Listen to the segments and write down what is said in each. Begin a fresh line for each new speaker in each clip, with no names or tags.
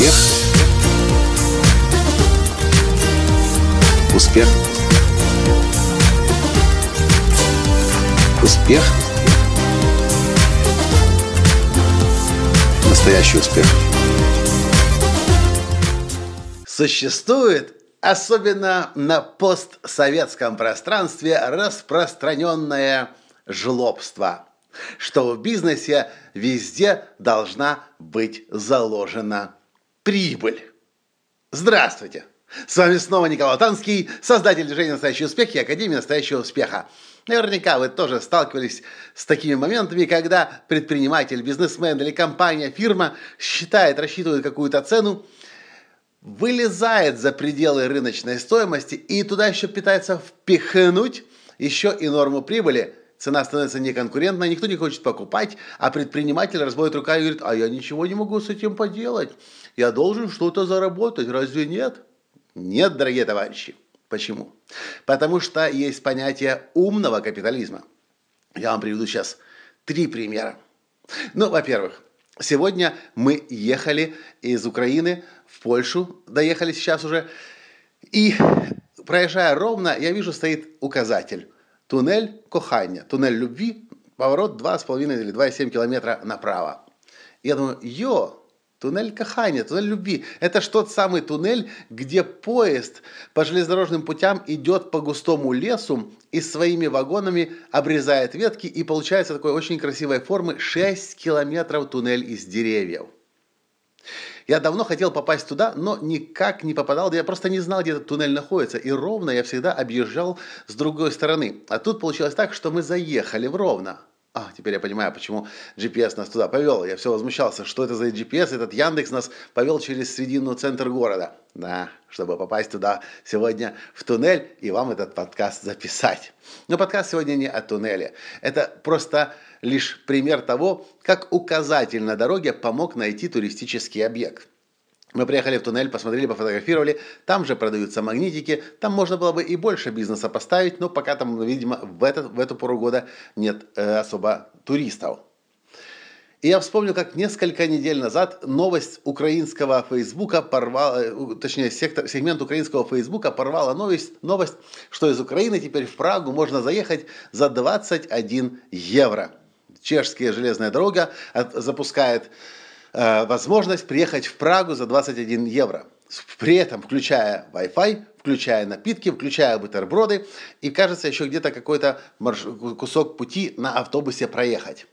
Успех. Успех. Успех. Настоящий успех.
Существует, особенно на постсоветском пространстве, распространенное жлобство, что в бизнесе везде должна быть заложена прибыль. Здравствуйте! С вами снова Николай Танский, создатель движения «Настоящий успех» и Академии «Настоящего успеха». Наверняка вы тоже сталкивались с такими моментами, когда предприниматель, бизнесмен или компания, фирма считает, рассчитывает какую-то цену, вылезает за пределы рыночной стоимости и туда еще пытается впихнуть еще и норму прибыли. Цена становится неконкурентной, никто не хочет покупать, а предприниматель разводит руками и говорит, а я ничего не могу с этим поделать. Я должен что-то заработать, разве нет? Нет, дорогие товарищи. Почему? Потому что есть понятие умного капитализма. Я вам приведу сейчас три примера. Ну, во-первых, сегодня мы ехали из Украины в Польшу, доехали сейчас уже, и проезжая ровно, я вижу, стоит указатель. Туннель Кохання, туннель любви, поворот 2,5 или 2,7 километра направо. Я думаю, йо, Туннель Кахания, туннель любви. Это что тот самый туннель, где поезд по железнодорожным путям идет по густому лесу и своими вагонами обрезает ветки, и получается такой очень красивой формы 6 километров туннель из деревьев. Я давно хотел попасть туда, но никак не попадал. Я просто не знал, где этот туннель находится. И ровно я всегда объезжал с другой стороны. А тут получилось так, что мы заехали в Ровно. А, теперь я понимаю, почему GPS нас туда повел. Я все возмущался, что это за GPS. Этот Яндекс нас повел через срединную центр города. Да, чтобы попасть туда сегодня в туннель и вам этот подкаст записать. Но подкаст сегодня не о туннеле. Это просто лишь пример того, как указатель на дороге помог найти туристический объект. Мы приехали в туннель, посмотрели, пофотографировали. Там же продаются магнитики. Там можно было бы и больше бизнеса поставить, но пока там, видимо, в, этот, в эту пору года нет э, особо туристов. И я вспомнил, как несколько недель назад новость украинского Фейсбука порвала, э, точнее, сектор, сегмент украинского Фейсбука порвала новость, новость, что из Украины теперь в Прагу можно заехать за 21 евро. Чешская железная дорога запускает Э, возможность приехать в Прагу за 21 евро. При этом включая Wi-Fi, включая напитки, включая бутерброды и, кажется, еще где-то какой-то марш... кусок пути на автобусе проехать.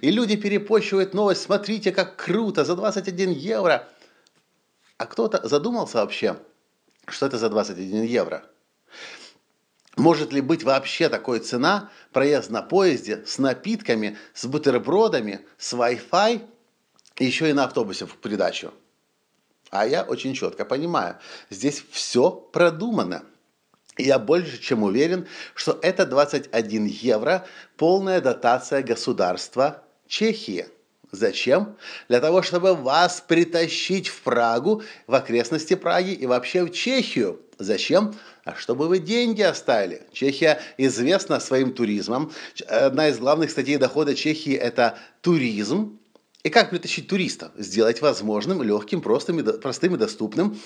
И люди перепощивают новость, смотрите, как круто, за 21 евро. А кто-то задумался вообще, что это за 21 евро? Может ли быть вообще такой цена проезд на поезде с напитками, с бутербродами, с Wi-Fi еще и на автобусе в придачу. А я очень четко понимаю, здесь все продумано. я больше чем уверен, что это 21 евро полная дотация государства Чехии. Зачем? Для того, чтобы вас притащить в Прагу, в окрестности Праги и вообще в Чехию. Зачем? А чтобы вы деньги оставили. Чехия известна своим туризмом. Одна из главных статей дохода Чехии – это туризм. И как притащить туристов? Сделать возможным, легким, простым и, простым и доступным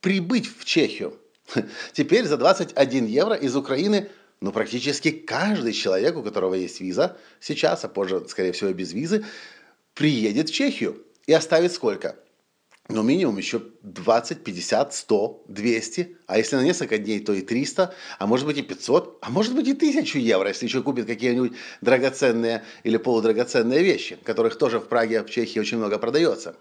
прибыть в Чехию. Теперь за 21 евро из Украины ну, практически каждый человек, у которого есть виза сейчас, а позже, скорее всего, без визы, приедет в Чехию. И оставит сколько? Ну, минимум еще 20, 50, 100, 200, а если на несколько дней, то и 300, а может быть и 500, а может быть и 1000 евро, если еще купит какие-нибудь драгоценные или полудрагоценные вещи, которых тоже в Праге, в Чехии очень много продается.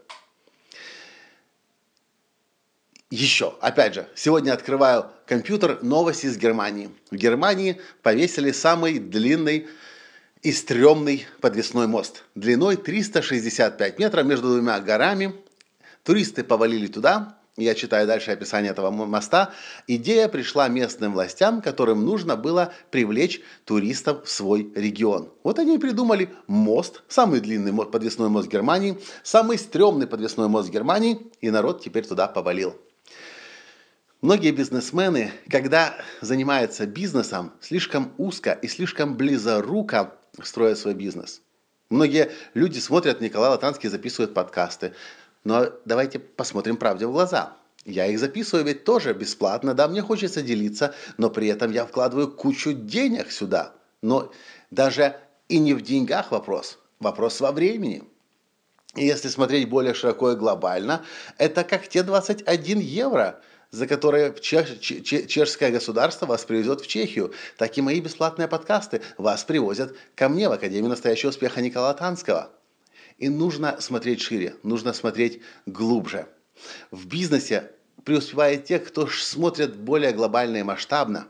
Еще, опять же, сегодня открываю компьютер, новости из Германии. В Германии повесили самый длинный и стрёмный подвесной мост. Длиной 365 метров между двумя горами Туристы повалили туда, я читаю дальше описание этого моста, идея пришла местным властям, которым нужно было привлечь туристов в свой регион. Вот они и придумали мост, самый длинный подвесной мост Германии, самый стрёмный подвесной мост Германии, и народ теперь туда повалил. Многие бизнесмены, когда занимаются бизнесом, слишком узко и слишком близоруко строят свой бизнес. Многие люди смотрят, Николай Латанский записывает подкасты Но давайте посмотрим правде в глаза. Я их записываю ведь тоже бесплатно, да, мне хочется делиться, но при этом я вкладываю кучу денег сюда. Но даже и не в деньгах вопрос, вопрос во времени. И если смотреть более широко и глобально, это как те 21 евро, за которые чеш, чешское государство вас привезет в Чехию. Так и мои бесплатные подкасты вас привозят ко мне в Академию настоящего успеха Николая Танского. И нужно смотреть шире, нужно смотреть глубже. В бизнесе преуспевает те, кто смотрит более глобально и масштабно.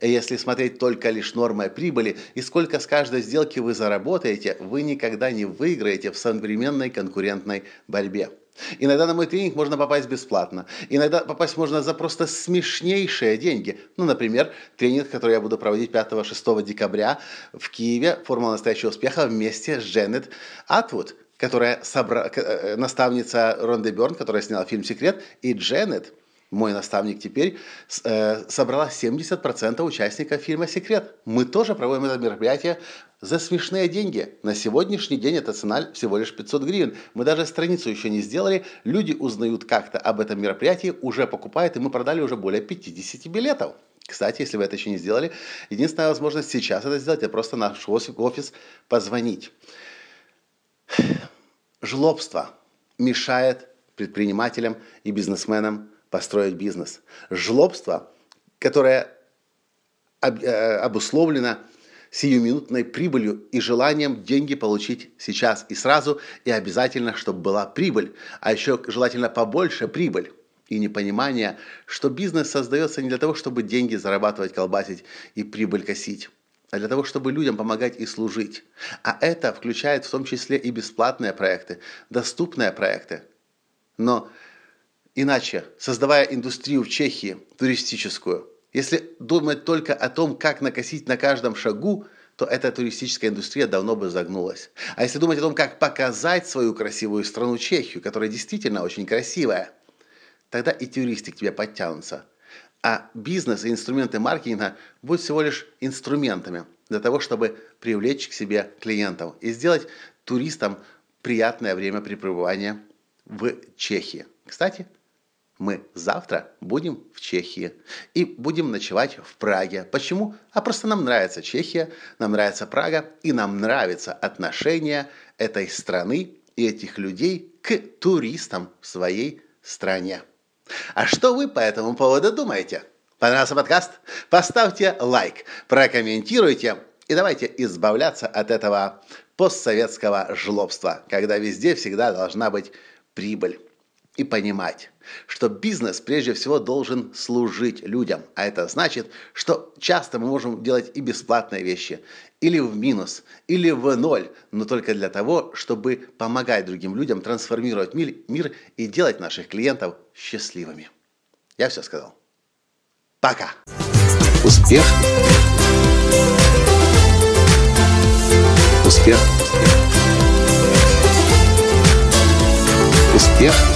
И если смотреть только лишь нормой прибыли и сколько с каждой сделки вы заработаете, вы никогда не выиграете в современной конкурентной борьбе. Иногда на мой тренинг можно попасть бесплатно. Иногда попасть можно за просто смешнейшие деньги. Ну, например, тренинг, который я буду проводить 5-6 декабря в Киеве, «Формула настоящего успеха» вместе с Дженнет Атвуд, которая собра... Э, наставница Ронды Берн, которая сняла фильм «Секрет», и Дженнет – мой наставник теперь, э, собрала 70% участников фильма «Секрет». Мы тоже проводим это мероприятие за смешные деньги. На сегодняшний день эта цена всего лишь 500 гривен. Мы даже страницу еще не сделали. Люди узнают как-то об этом мероприятии, уже покупают, и мы продали уже более 50 билетов. Кстати, если вы это еще не сделали, единственная возможность сейчас это сделать, это просто наш офис позвонить. Жлобство мешает предпринимателям и бизнесменам построить бизнес. Жлобство, которое э, обусловлено сиюминутной прибылью и желанием деньги получить сейчас и сразу, и обязательно, чтобы была прибыль, а еще желательно побольше прибыль. И непонимание, что бизнес создается не для того, чтобы деньги зарабатывать, колбасить и прибыль косить, а для того, чтобы людям помогать и служить. А это включает в том числе и бесплатные проекты, доступные проекты. Но Иначе, создавая индустрию в Чехии, туристическую, если думать только о том, как накосить на каждом шагу, то эта туристическая индустрия давно бы загнулась. А если думать о том, как показать свою красивую страну Чехию, которая действительно очень красивая, тогда и туристы к тебе подтянутся. А бизнес и инструменты маркетинга будут всего лишь инструментами для того, чтобы привлечь к себе клиентов и сделать туристам приятное время пребывания в Чехии. Кстати, мы завтра будем в Чехии и будем ночевать в Праге. Почему? А просто нам нравится Чехия, нам нравится Прага и нам нравится отношение этой страны и этих людей к туристам в своей стране. А что вы по этому поводу думаете? Понравился подкаст? Поставьте лайк, прокомментируйте и давайте избавляться от этого постсоветского жлобства, когда везде всегда должна быть прибыль и понимать, что бизнес прежде всего должен служить людям. А это значит, что часто мы можем делать и бесплатные вещи, или в минус, или в ноль, но только для того, чтобы помогать другим людям трансформировать мир, мир и делать наших клиентов счастливыми. Я все сказал. Пока.
Успех. Успех. Успех